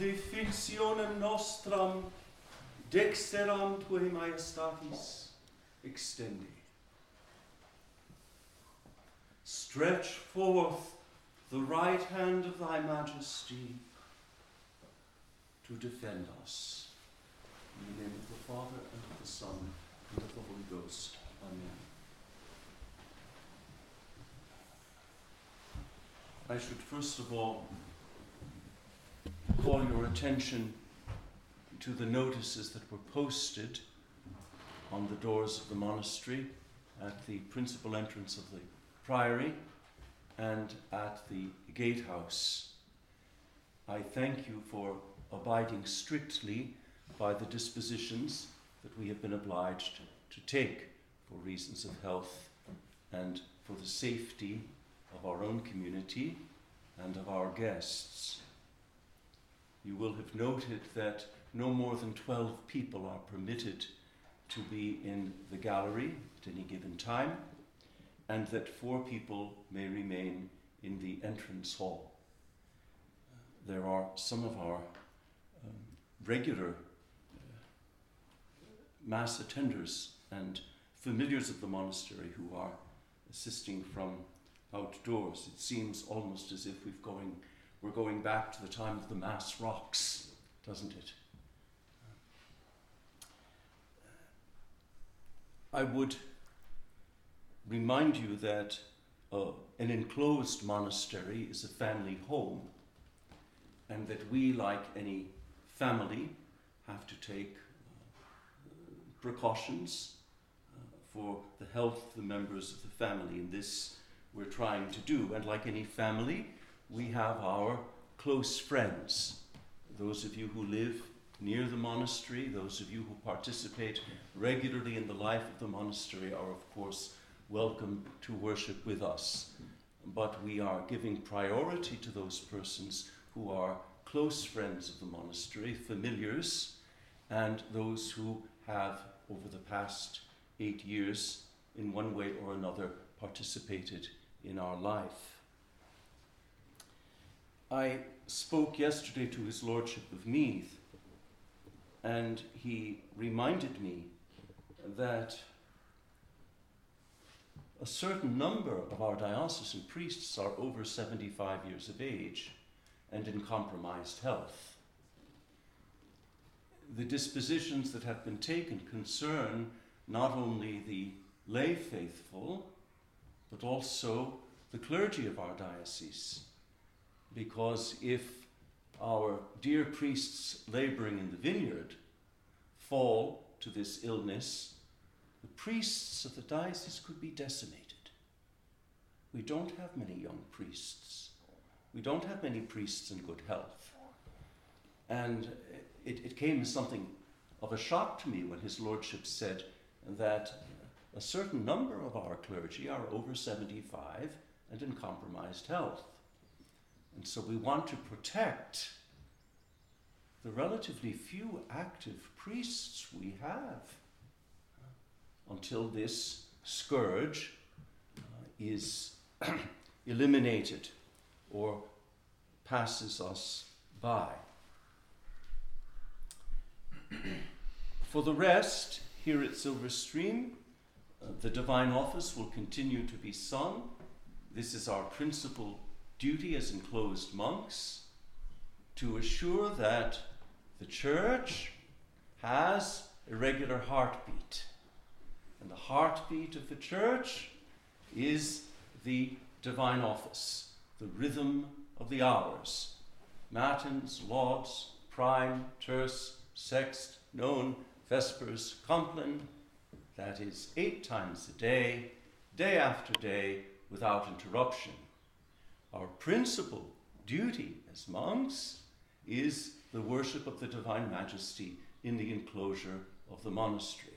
defensionem nostram dexteram tuae majestatis extende. Stretch forth the right hand of thy majesty to defend us. In the name of the Father, and of the Son, and of the Holy Ghost. Amen. I should first of all call your attention to the notices that were posted on the doors of the monastery at the principal entrance of the priory and at the gatehouse. I thank you for abiding strictly by the dispositions that we have been obliged to take for reasons of health and for the safety of our own community and of our guests. You will have noted that no more than 12 people are permitted to be in the gallery at any given time, and that four people may remain in the entrance hall. There are some of our um, regular uh, Mass attenders and familiars of the monastery who are assisting from outdoors. It seems almost as if we've going, we're going back to the time of the Mass rocks, doesn't it? I would remind you that uh, an enclosed monastery is a family home, and that we, like any family, have to take uh, precautions uh, for the health of the members of the family, and this we're trying to do. And like any family, we have our close friends. Those of you who live near the monastery, those of you who participate regularly in the life of the monastery are, of course, welcome to worship with us. But we are giving priority to those persons who are close friends of the monastery, familiars, and those who have, over the past eight years, in one way or another, participated in our life. I spoke yesterday to His Lordship of Meath, and he reminded me that a certain number of our diocesan priests are over 75 years of age and in compromised health. The dispositions that have been taken concern not only the lay faithful, but also the clergy of our diocese. Because if our dear priests laboring in the vineyard fall to this illness, the priests of the diocese could be decimated. We don't have many young priests. We don't have many priests in good health. And it, it came as something of a shock to me when His Lordship said that a certain number of our clergy are over 75 and in compromised health. And so we want to protect the relatively few active priests we have until this scourge uh, is eliminated or passes us by. For the rest, here at Silver Stream, uh, the divine office will continue to be sung. This is our principal duty as enclosed monks to assure that the church has a regular heartbeat. And the heartbeat of the church is the divine office, the rhythm of the hours. Matins, lauds, prime, terce, sext, none, vespers, compline. That is eight times a day, day after day, without interruption. Our principal duty as monks is the worship of the Divine Majesty in the enclosure of the monastery.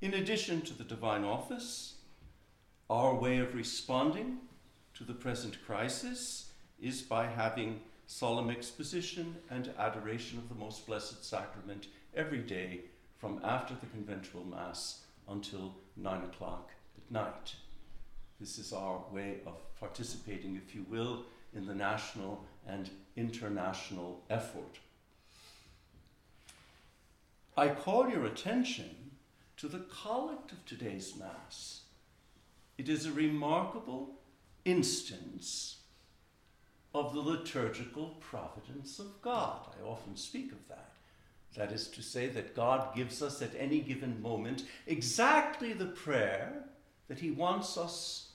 In addition to the divine office, our way of responding to the present crisis is by having solemn exposition and adoration of the Most Blessed Sacrament every day from after the conventual Mass until nine o'clock at night. This is our way of participating, if you will, in the national and international effort. I call your attention to the collect of today's Mass. It is a remarkable instance of the liturgical providence of God. I often speak of that. That is to say, that God gives us at any given moment exactly the prayer that He wants us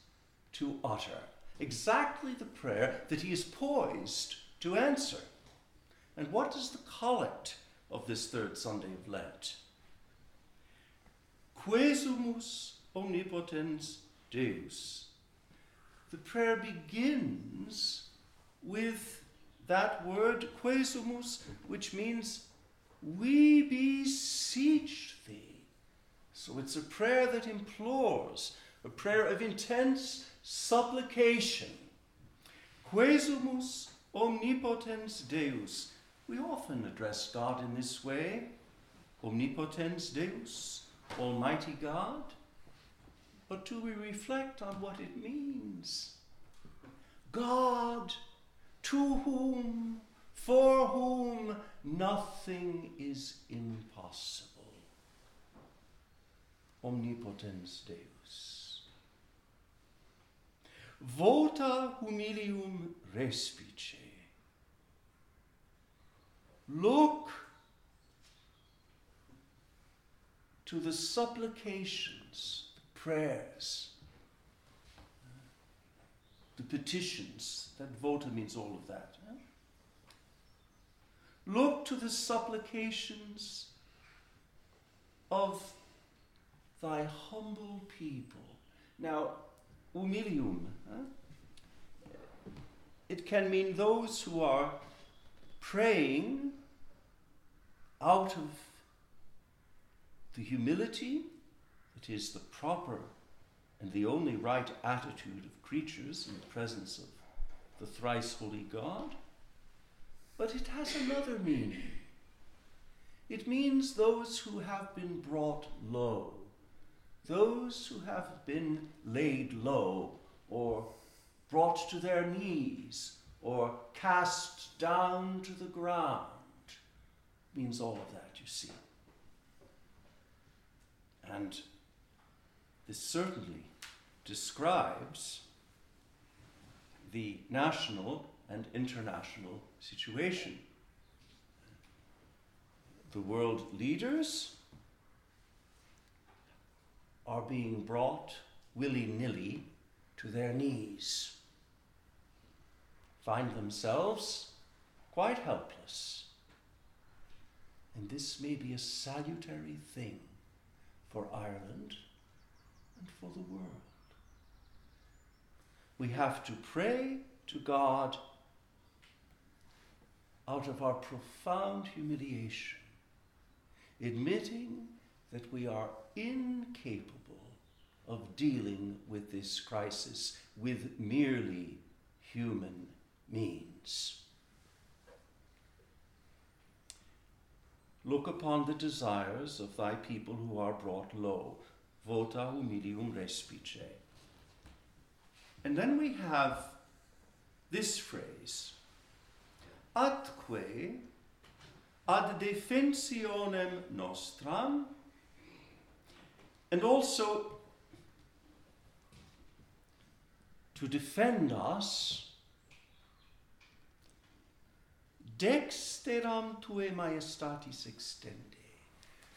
to utter, exactly the prayer that He is poised to answer. And what does the collect of this third Sunday of Lent? Quaesumus omnipotens Deus. The prayer begins with that word quaesumus, which means we beseech thee. So it's a prayer that implores, a prayer of intense supplication. Quaesumus omnipotens Deus. We often address God in this way Omnipotens Deus, Almighty God. But do we reflect on what it means? God, to whom, for whom nothing is impossible. Omnipotens Deus. Vota humilium respice. Look to the supplications, the prayers, the petitions. That vota means all of that. Look to the supplications of thy humble people. Now, humilium? It can mean those who are praying out of the humility that is the proper and the only right attitude of creatures in the presence of the thrice holy God. But it has another meaning. It means those who have been brought low, those who have been laid low or brought to their knees or cast down to the ground. Means all of that, you see. And this certainly describes the national and international situation. The world leaders are being brought willy nilly to their knees, find themselves quite helpless. And this may be a salutary thing for Ireland and for the world. We have to pray to God out of our profound humiliation, admitting that we are incapable of dealing with this crisis with merely human means. Look upon the desires of thy people who are brought low. Vota humilium respice. And then we have this phrase Atque ad defensionem nostram, and also to defend us dexteram tuae majestatis extende.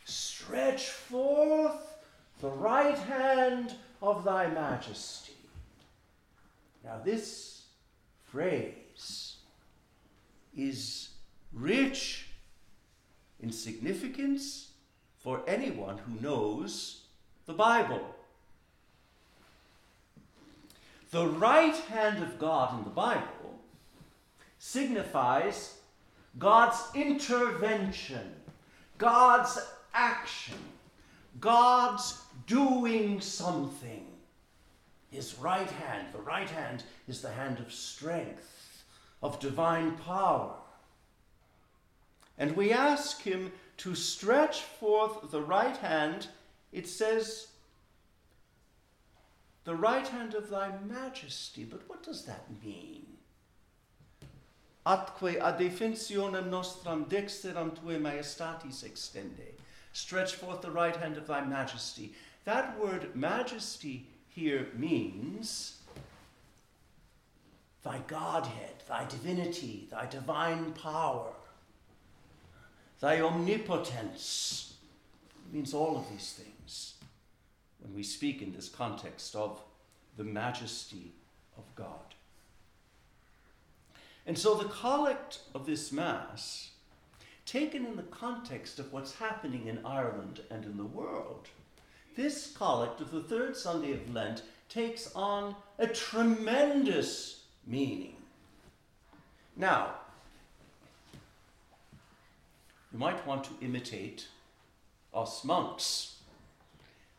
Stretch forth the right hand of thy majesty. Now, this phrase is rich in significance for anyone who knows the Bible. The right hand of God in the Bible signifies God's intervention, God's action, God's doing something. His right hand, the right hand is the hand of strength, of divine power. And we ask him to stretch forth the right hand. It says, the right hand of thy majesty. But what does that mean? Atque ad defensionem nostram dexteram tuae majestatis extende. Stretch forth the right hand of thy majesty. That word majesty here means thy Godhead, thy divinity, thy divine power, thy omnipotence. It means all of these things when we speak in this context of the majesty of God. And so the collect of this Mass, taken in the context of what's happening in Ireland and in the world, this collect of the third Sunday of Lent takes on a tremendous meaning. Now, you might want to imitate us monks,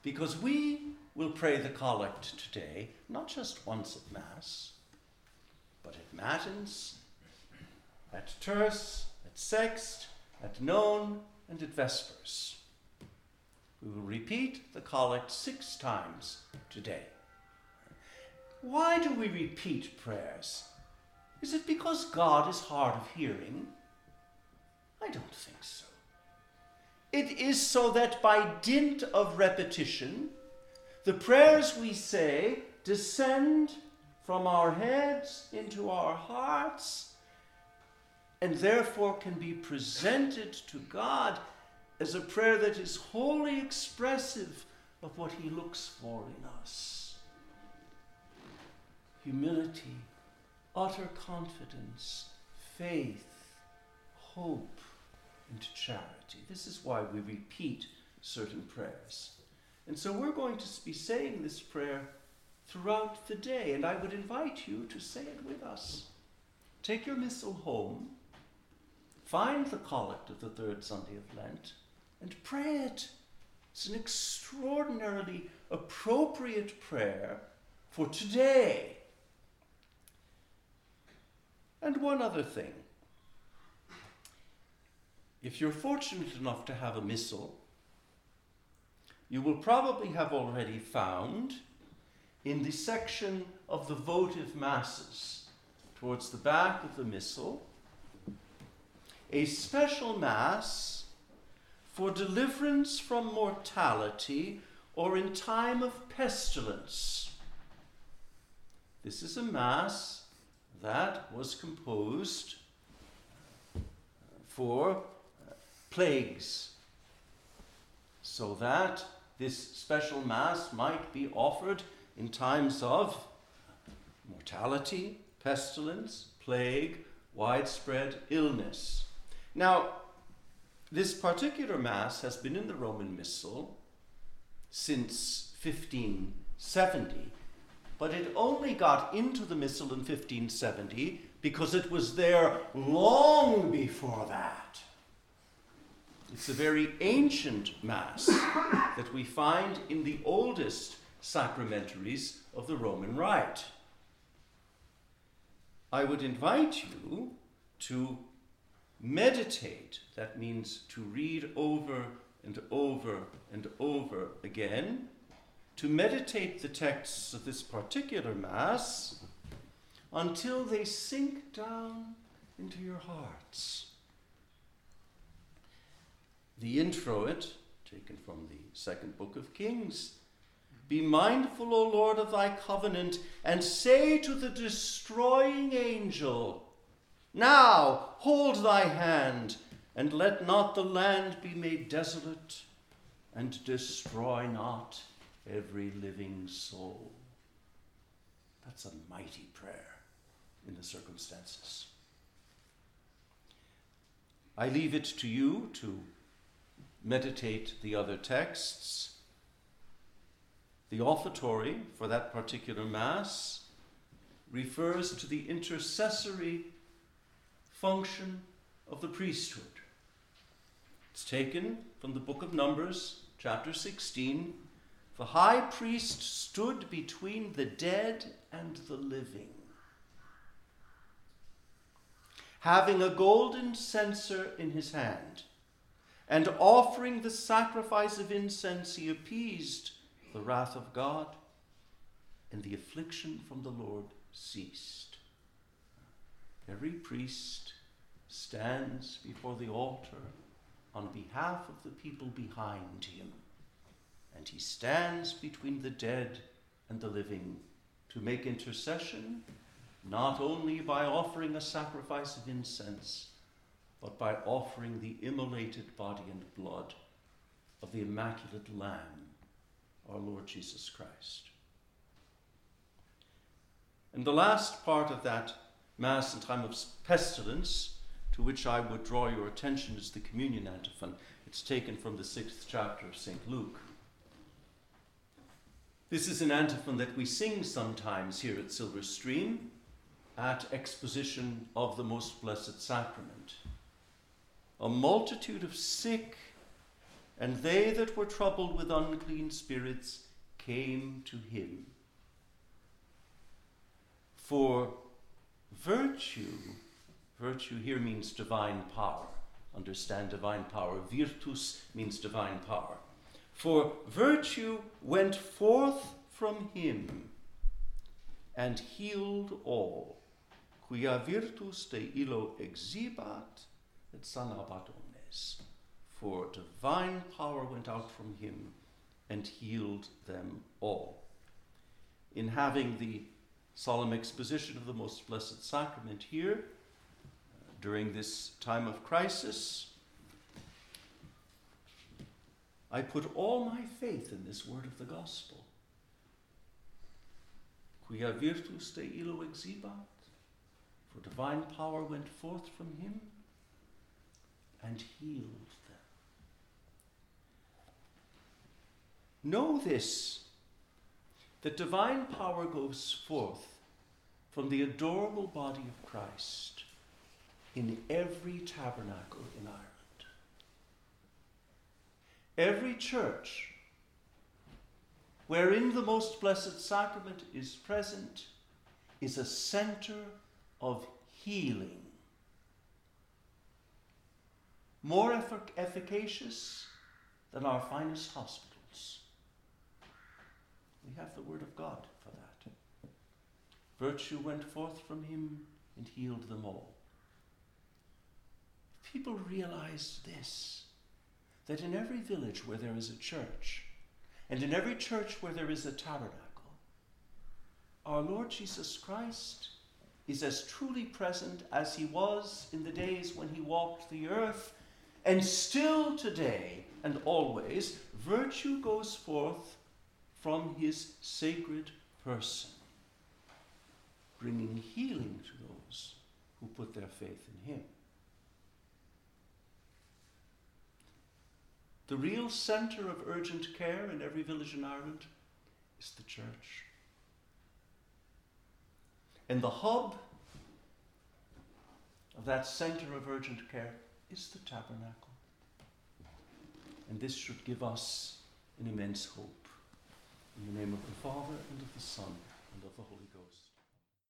because we will pray the collect today, not just once at Mass, but at Terce, at Sext, at None, and at Vespers. We will repeat the collect six times today. Why do we repeat prayers? Is it because God is hard of hearing? I don't think so. It is so that by dint of repetition, the prayers we say descend from our heads into our hearts and therefore can be presented to God as a prayer that is wholly expressive of what He looks for in us humility, utter confidence, faith, hope, and charity. This is why we repeat certain prayers. And so we're going to be saying this prayer throughout the day, and I would invite you to say it with us. Take your missal home, find the collect of the third Sunday of Lent, and pray it. It's an extraordinarily appropriate prayer for today. And one other thing. If you're fortunate enough to have a missal, you will probably have already found in the section of the votive masses towards the back of the missal a special mass for deliverance from mortality or in time of pestilence. This is a mass that was composed for uh, plagues so that this special Mass might be offered in times of mortality, pestilence, plague, widespread illness. Now, this particular Mass has been in the Roman Missal since 1570, but it only got into the Missal in 1570 because it was there long before that. It's a very ancient Mass that we find in the oldest sacramentaries of the Roman Rite. I would invite you to meditate, that means to read over and over and over again, to meditate the texts of this particular Mass until they sink down into your hearts the introit, taken from the second book of Kings. Be mindful, O Lord, of thy covenant, and say to the destroying angel, Now hold thy hand, and let not the land be made desolate, and destroy not every living soul. That's a mighty prayer in the circumstances. I leave it to you to meditate the other texts. The offertory for that particular Mass refers to the intercessory function of the priesthood. It's taken from the book of Numbers, chapter 16. The high priest stood between the dead and the living. Having a golden censer in his hand, and offering the sacrifice of incense, he appeased the wrath of God, and the affliction from the Lord ceased. every priest stands before the altar on behalf of the people behind him, and he stands between the dead and the living to make intercession, not only by offering a sacrifice of incense, but by offering the immolated body and blood of the Immaculate Lamb, our Lord Jesus Christ. And the last part of that Mass in time of pestilence, to which I would draw your attention, is the communion antiphon. It's taken from the sixth chapter of St. Luke. This is an antiphon that we sing sometimes here at Silver Stream at exposition of the Most Blessed Sacrament. A multitude of sick and they that were troubled with unclean spirits came to him. For virtue, virtue here means divine power. Understand divine power. Virtus means divine power. For virtue went forth from him and healed all, quia virtus de illo exibat et sanabat omnes. For divine power went out from him and healed them all. In having the solemn exposition of the Most Blessed Sacrament here during this time of crisis, I put all my faith in this word of the gospel. Quia virtus de illo exibat, for divine power went forth from him and healed them. Know this that divine power goes forth from the adorable body of Christ in every tabernacle in Ireland. Every church wherein the most blessed sacrament is present is a center of healing. More effic- efficacious than our finest hospitals. We have the Word of God for that. Virtue went forth from him and healed them all. People realize this that in every village where there is a church, and in every church where there is a tabernacle, our Lord Jesus Christ is as truly present as he was in the days when he walked the earth, and still today and always, virtue goes forth from his sacred person, bringing healing to those who put their faith in him. The real centre of urgent care in every village in Ireland is the church. And the hub of that centre of urgent care is the tabernacle. And this should give us an immense hope. In the name of the Father, and of the Son,